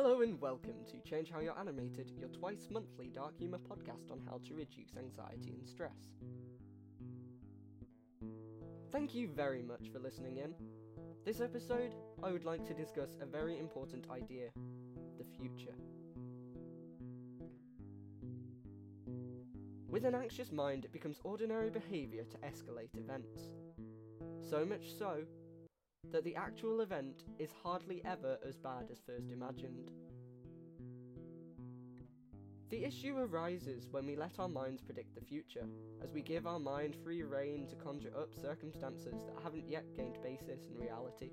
Hello and welcome to Change How You're Animated, your twice monthly dark humour podcast on how to reduce anxiety and stress. Thank you very much for listening in. This episode, I would like to discuss a very important idea the future. With an anxious mind, it becomes ordinary behaviour to escalate events. So much so that the actual event is hardly ever as bad as first imagined. The issue arises when we let our minds predict the future, as we give our mind free rein to conjure up circumstances that haven't yet gained basis in reality.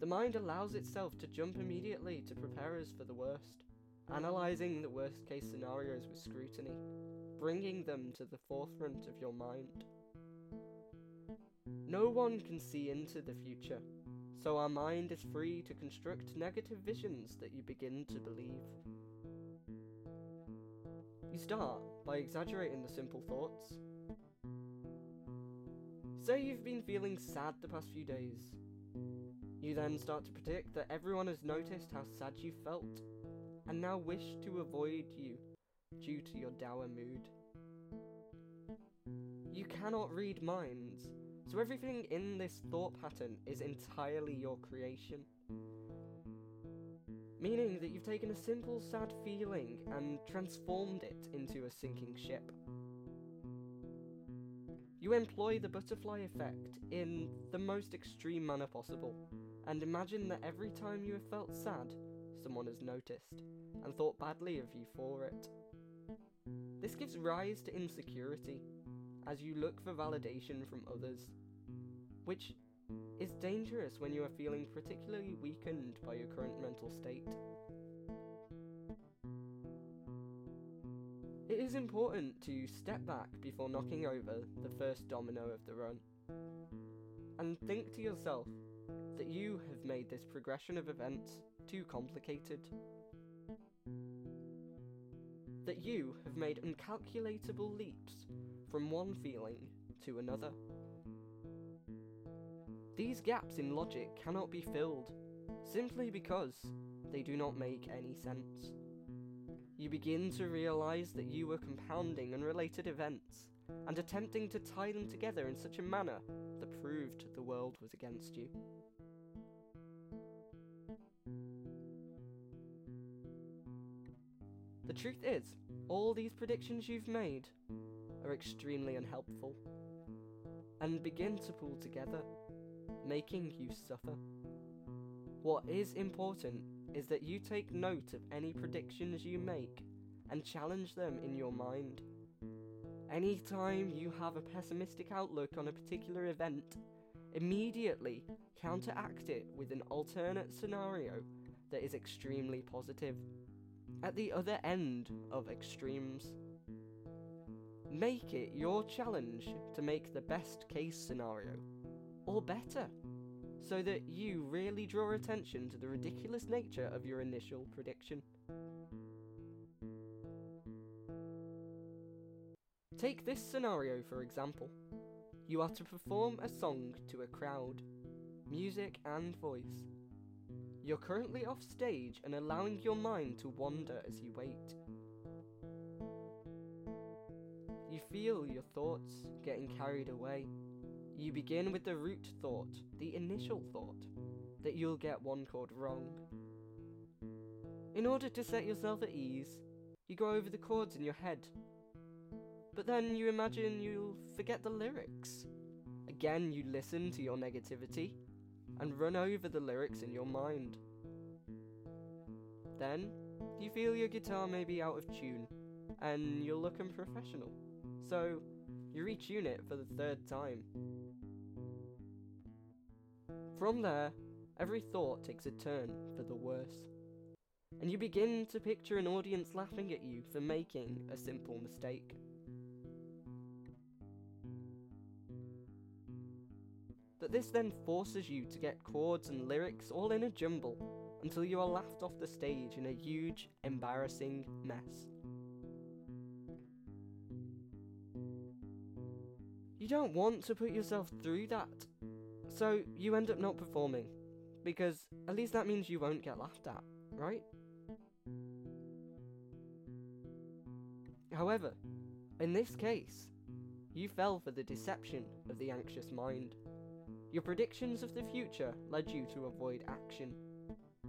The mind allows itself to jump immediately to prepare us for the worst, analysing the worst case scenarios with scrutiny, bringing them to the forefront of your mind. No one can see into the future, so our mind is free to construct negative visions that you begin to believe. You start by exaggerating the simple thoughts. Say you've been feeling sad the past few days. You then start to predict that everyone has noticed how sad you felt and now wish to avoid you due to your dour mood. You cannot read minds, so everything in this thought pattern is entirely your creation. Meaning that you've taken a simple sad feeling and transformed it into a sinking ship. You employ the butterfly effect in the most extreme manner possible, and imagine that every time you have felt sad, someone has noticed, and thought badly of you for it. This gives rise to insecurity, as you look for validation from others, which is dangerous when you are feeling particularly weakened by your current mental state. It is important to step back before knocking over the first domino of the run, and think to yourself that you have made this progression of events too complicated that you have made incalculatable leaps from one feeling to another. These gaps in logic cannot be filled, simply because they do not make any sense. You begin to realise that you were compounding unrelated events and attempting to tie them together in such a manner that proved the world was against you. The truth is, all these predictions you've made are extremely unhelpful and begin to pull together, making you suffer. What is important is that you take note of any predictions you make and challenge them in your mind. Anytime you have a pessimistic outlook on a particular event, immediately counteract it with an alternate scenario that is extremely positive at the other end of extremes. Make it your challenge to make the best case scenario, or better, so that you really draw attention to the ridiculous nature of your initial prediction. Take this scenario for example. You are to perform a song to a crowd, music and voice. You're currently off stage and allowing your mind to wander as you wait. You feel your thoughts getting carried away. You begin with the root thought, the initial thought, that you'll get one chord wrong. In order to set yourself at ease, you go over the chords in your head. But then you imagine you'll forget the lyrics. Again, you listen to your negativity and run over the lyrics in your mind. Then, you feel your guitar may be out of tune, and you're looking professional, so you retune it for the third time. From there, every thought takes a turn for the worse, and you begin to picture an audience laughing at you for making a simple mistake. But this then forces you to get chords and lyrics all in a jumble until you are laughed off the stage in a huge, embarrassing mess. You don't want to put yourself through that, so you end up not performing, because at least that means you won't get laughed at, right? However, in this case, you fell for the deception of the anxious mind. Your predictions of the future led you to avoid action,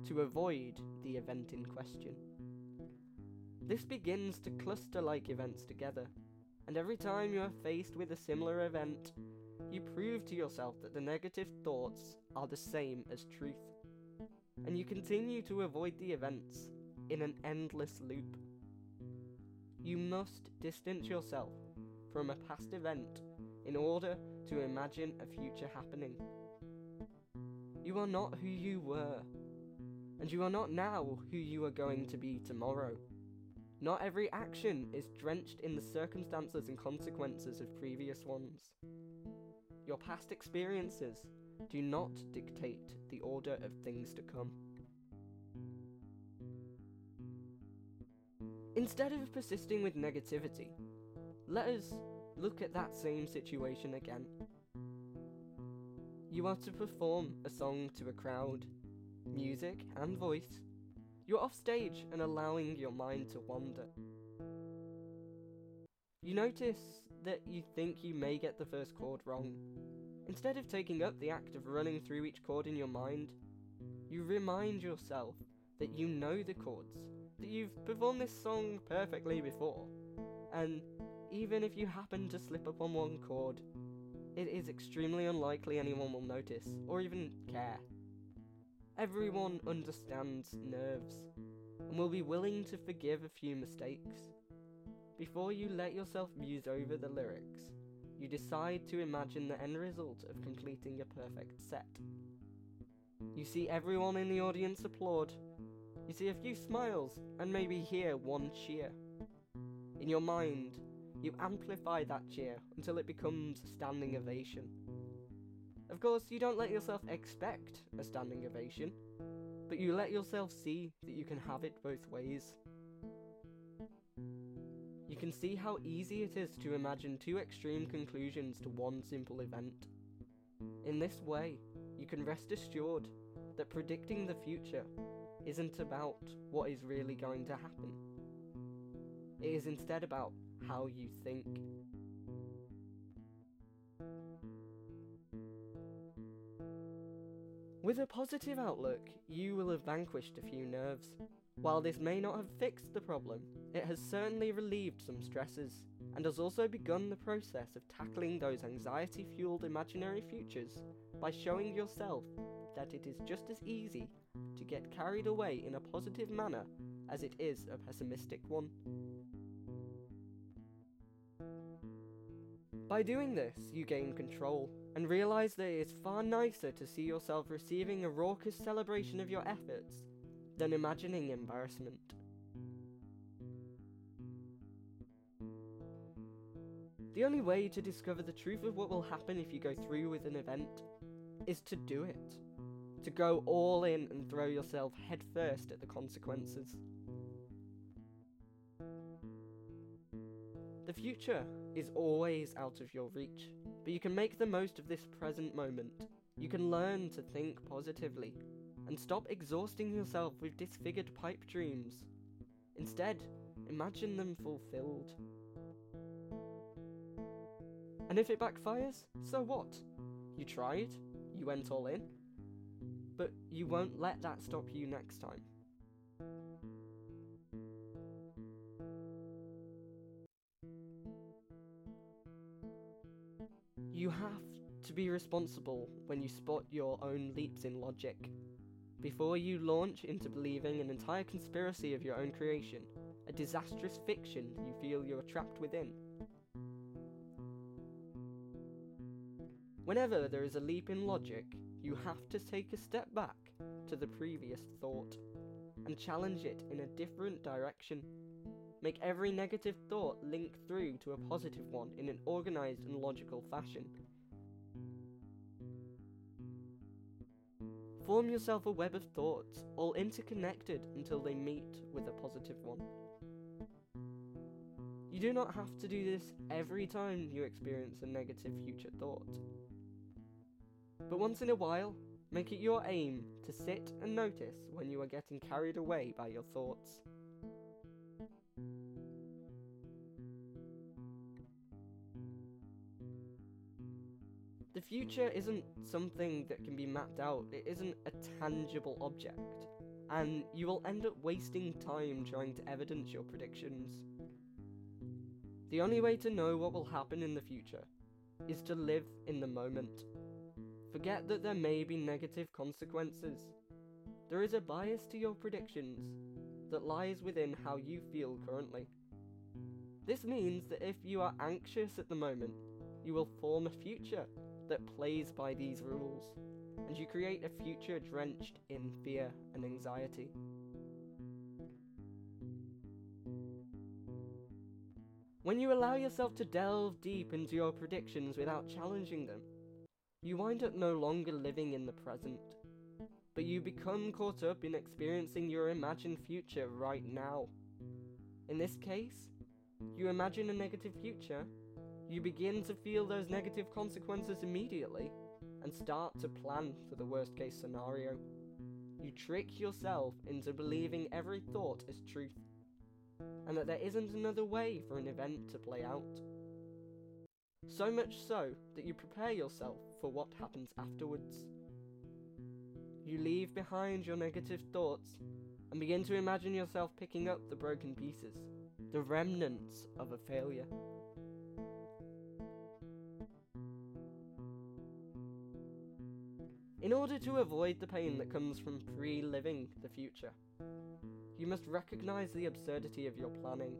to avoid the event in question. This begins to cluster like events together, and every time you are faced with a similar event, you prove to yourself that the negative thoughts are the same as truth, and you continue to avoid the events in an endless loop. You must distance yourself from a past event in order to imagine a future happening. You are not who you were, and you are not now who you are going to be tomorrow. Not every action is drenched in the circumstances and consequences of previous ones. Your past experiences do not dictate the order of things to come. Instead of persisting with negativity, let us look at that same situation again. You are to perform a song to a crowd, music and voice. You're off stage and allowing your mind to wander. You notice that you think you may get the first chord wrong. Instead of taking up the act of running through each chord in your mind, you remind yourself that you know the chords, that you've performed this song perfectly before, and even if you happen to slip up on one chord, it is extremely unlikely anyone will notice or even care. Everyone understands nerves and will be willing to forgive a few mistakes. Before you let yourself muse over the lyrics, you decide to imagine the end result of completing a perfect set. You see everyone in the audience applaud. You see a few smiles and maybe hear one cheer. In your mind, you amplify that cheer until it becomes a standing ovation. Of course, you don't let yourself expect a standing ovation, but you let yourself see that you can have it both ways. You can see how easy it is to imagine two extreme conclusions to one simple event. In this way, you can rest assured that predicting the future isn't about what is really going to happen. It is instead about how you think. With a positive outlook, you will have vanquished a few nerves. While this may not have fixed the problem, it has certainly relieved some stresses, and has also begun the process of tackling those anxiety fueled imaginary futures by showing yourself that it is just as easy to get carried away in a positive manner as it is a pessimistic one. By doing this, you gain control and realize that it is far nicer to see yourself receiving a raucous celebration of your efforts than imagining embarrassment. The only way to discover the truth of what will happen if you go through with an event is to do it. To go all in and throw yourself headfirst at the consequences. The future is always out of your reach, but you can make the most of this present moment. You can learn to think positively and stop exhausting yourself with disfigured pipe dreams. Instead, imagine them fulfilled. And if it backfires, so what? You tried, you went all in, but you won't let that stop you next time. You have to be responsible when you spot your own leaps in logic. Before you launch into believing an entire conspiracy of your own creation, a disastrous fiction you feel you are trapped within. Whenever there is a leap in logic, you have to take a step back to the previous thought and challenge it in a different direction. Make every negative thought link through to a positive one in an organized and logical fashion. Form yourself a web of thoughts, all interconnected until they meet with a positive one. You do not have to do this every time you experience a negative future thought. But once in a while, make it your aim to sit and notice when you are getting carried away by your thoughts. The future isn't something that can be mapped out, it isn't a tangible object, and you will end up wasting time trying to evidence your predictions. The only way to know what will happen in the future is to live in the moment. Forget that there may be negative consequences. There is a bias to your predictions that lies within how you feel currently. This means that if you are anxious at the moment, you will form a future that plays by these rules, and you create a future drenched in fear and anxiety. When you allow yourself to delve deep into your predictions without challenging them, you wind up no longer living in the present, but you become caught up in experiencing your imagined future right now. In this case, you imagine a negative future, you begin to feel those negative consequences immediately, and start to plan for the worst case scenario. You trick yourself into believing every thought is truth and that there isn't another way for an event to play out. So much so that you prepare yourself for what happens afterwards. You leave behind your negative thoughts and begin to imagine yourself picking up the broken pieces, the remnants of a failure. In order to avoid the pain that comes from pre living the future, you must recognize the absurdity of your planning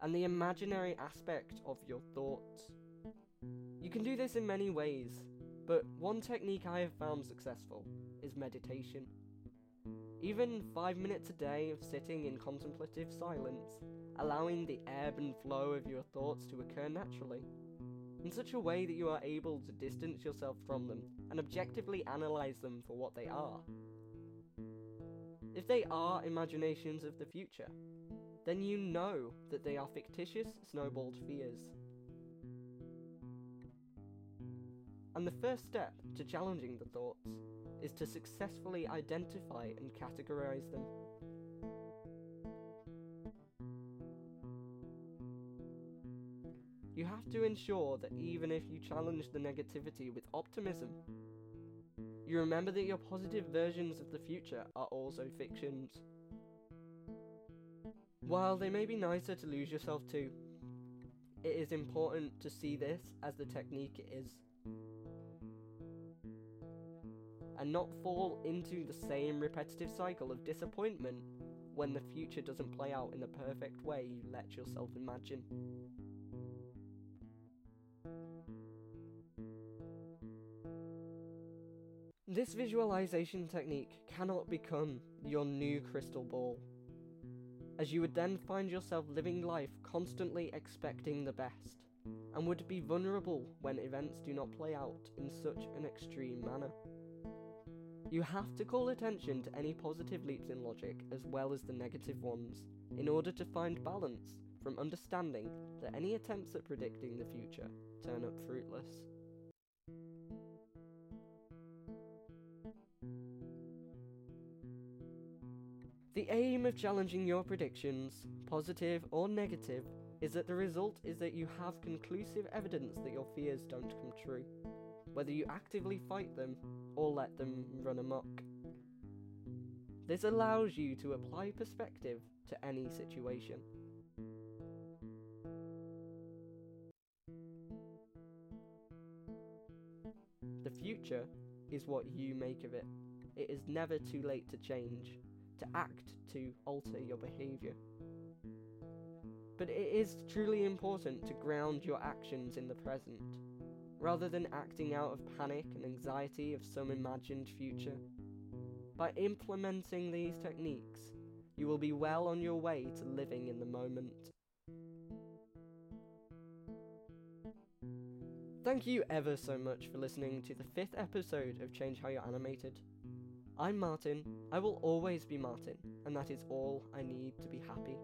and the imaginary aspect of your thoughts. You can do this in many ways, but one technique I have found successful is meditation. Even five minutes a day of sitting in contemplative silence, allowing the ebb and flow of your thoughts to occur naturally, in such a way that you are able to distance yourself from them and objectively analyze them for what they are, if they are imaginations of the future, then you know that they are fictitious, snowballed fears. And the first step to challenging the thoughts is to successfully identify and categorize them. You have to ensure that even if you challenge the negativity with optimism, you remember that your positive versions of the future are also fictions. While they may be nicer to lose yourself to, it is important to see this as the technique it is. And not fall into the same repetitive cycle of disappointment when the future doesn't play out in the perfect way you let yourself imagine. This visualization technique cannot become your new crystal ball, as you would then find yourself living life constantly expecting the best, and would be vulnerable when events do not play out in such an extreme manner. You have to call attention to any positive leaps in logic as well as the negative ones, in order to find balance from understanding that any attempts at predicting the future turn up fruitless. The aim of challenging your predictions, positive or negative, is that the result is that you have conclusive evidence that your fears don't come true, whether you actively fight them or let them run amok. This allows you to apply perspective to any situation. The future is what you make of it. It is never too late to change to act to alter your behavior. But it is truly important to ground your actions in the present, rather than acting out of panic and anxiety of some imagined future. By implementing these techniques, you will be well on your way to living in the moment. Thank you ever so much for listening to the fifth episode of Change How You're Animated. I'm Martin, I will always be Martin, and that is all I need to be happy.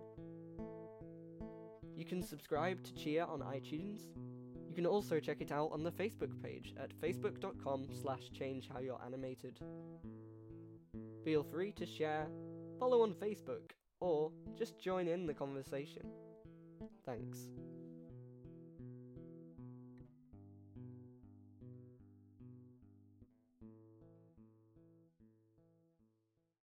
You can subscribe to Cheer on iTunes. You can also check it out on the Facebook page at facebook.com slash change how you're animated. Feel free to share, follow on Facebook, or just join in the conversation. Thanks.